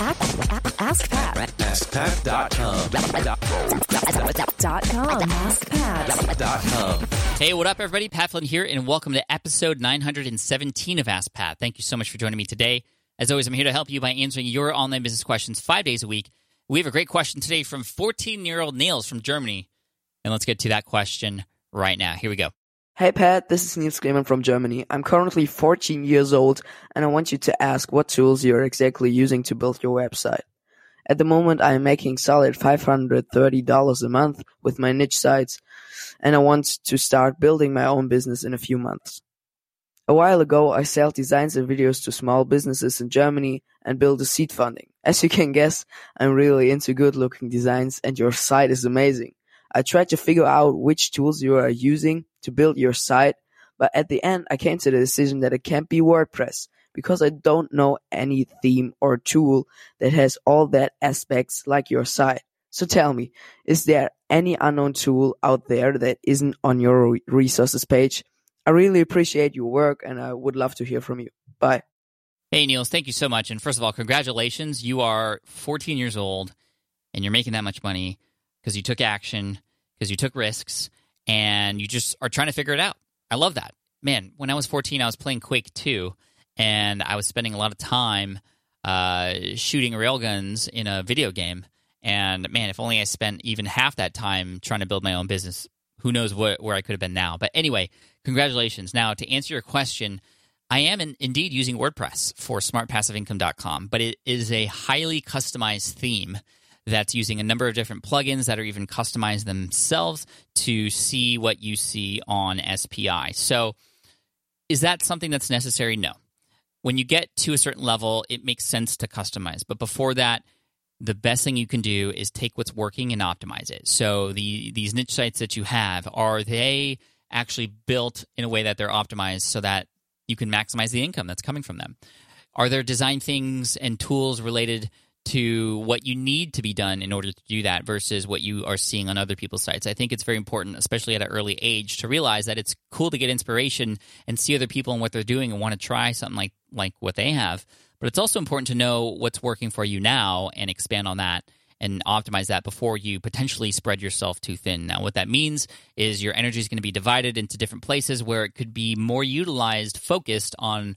Ask, Pat. AskPat.com. Hey, what up, everybody? Pat Flynn here, and welcome to episode 917 of Ask Pat. Thank you so much for joining me today. As always, I'm here to help you by answering your online business questions five days a week. We have a great question today from 14 year old Niels from Germany. And let's get to that question right now. Here we go. Hey Pat, this is Niels Kleeman from Germany. I'm currently 14 years old and I want you to ask what tools you're exactly using to build your website. At the moment, I am making solid $530 a month with my niche sites and I want to start building my own business in a few months. A while ago, I sold designs and videos to small businesses in Germany and built a seed funding. As you can guess, I'm really into good looking designs and your site is amazing. I tried to figure out which tools you are using to build your site, but at the end I came to the decision that it can't be WordPress because I don't know any theme or tool that has all that aspects like your site. So tell me, is there any unknown tool out there that isn't on your resources page? I really appreciate your work and I would love to hear from you. Bye. Hey, Niels, thank you so much. And first of all, congratulations. You are 14 years old and you're making that much money because you took action, because you took risks, and you just are trying to figure it out. I love that. Man, when I was 14, I was playing Quake 2, and I was spending a lot of time uh, shooting railguns in a video game. And man, if only I spent even half that time trying to build my own business, who knows what, where I could have been now. But anyway, congratulations. Now, to answer your question, I am in, indeed using WordPress for smartpassiveincome.com, but it is a highly customized theme that's using a number of different plugins that are even customized themselves to see what you see on SPI. So, is that something that's necessary? No. When you get to a certain level, it makes sense to customize. But before that, the best thing you can do is take what's working and optimize it. So the these niche sites that you have, are they actually built in a way that they're optimized so that you can maximize the income that's coming from them? Are there design things and tools related to what you need to be done in order to do that versus what you are seeing on other people's sites. I think it's very important, especially at an early age, to realize that it's cool to get inspiration and see other people and what they're doing and want to try something like like what they have. But it's also important to know what's working for you now and expand on that and optimize that before you potentially spread yourself too thin. Now, what that means is your energy is going to be divided into different places where it could be more utilized, focused on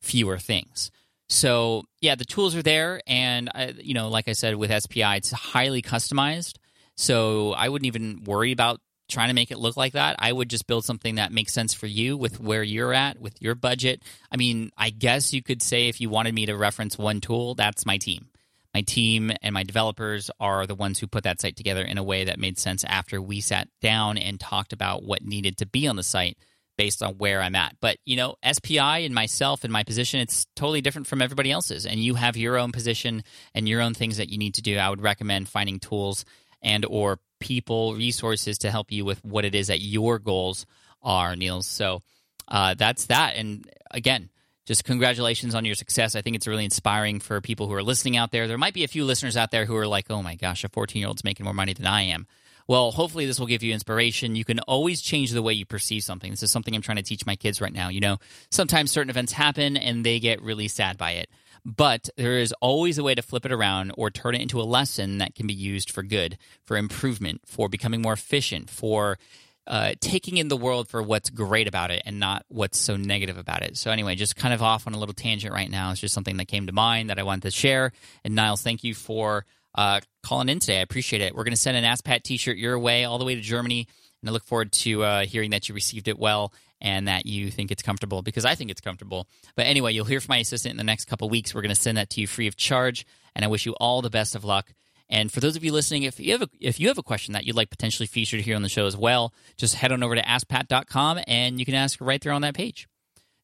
fewer things. So yeah, the tools are there, and I, you know, like I said with SPI, it's highly customized. So I wouldn't even worry about trying to make it look like that. I would just build something that makes sense for you with where you're at, with your budget. I mean, I guess you could say if you wanted me to reference one tool, that's my team. My team and my developers are the ones who put that site together in a way that made sense after we sat down and talked about what needed to be on the site based on where I'm at. But, you know, SPI and myself and my position, it's totally different from everybody else's. And you have your own position and your own things that you need to do. I would recommend finding tools and or people, resources to help you with what it is that your goals are, Niels. So uh, that's that. And again, just congratulations on your success. I think it's really inspiring for people who are listening out there. There might be a few listeners out there who are like, oh my gosh, a 14 year old's making more money than I am. Well, hopefully this will give you inspiration. You can always change the way you perceive something. This is something I'm trying to teach my kids right now. You know, sometimes certain events happen and they get really sad by it. But there is always a way to flip it around or turn it into a lesson that can be used for good, for improvement, for becoming more efficient, for uh, taking in the world for what's great about it and not what's so negative about it. So, anyway, just kind of off on a little tangent right now. It's just something that came to mind that I wanted to share. And Niles, thank you for uh, calling in today. I appreciate it. We're going to send an Ask Pat t shirt your way all the way to Germany. And I look forward to uh, hearing that you received it well and that you think it's comfortable because I think it's comfortable. But anyway, you'll hear from my assistant in the next couple weeks. We're going to send that to you free of charge. And I wish you all the best of luck. And for those of you listening, if you have a, if you have a question that you'd like potentially featured here on the show as well, just head on over to askpat.com and you can ask right there on that page.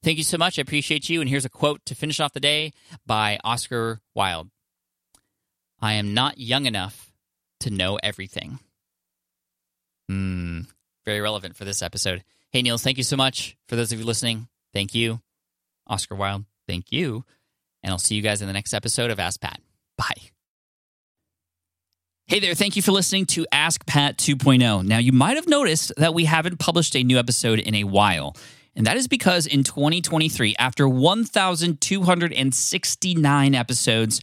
Thank you so much. I appreciate you. And here's a quote to finish off the day by Oscar Wilde. I am not young enough to know everything. Hmm, very relevant for this episode. Hey, Niels, thank you so much. For those of you listening, thank you. Oscar Wilde, thank you. And I'll see you guys in the next episode of Ask Pat. Bye. Hey there, thank you for listening to Ask Pat 2.0. Now, you might have noticed that we haven't published a new episode in a while. And that is because in 2023, after 1,269 episodes,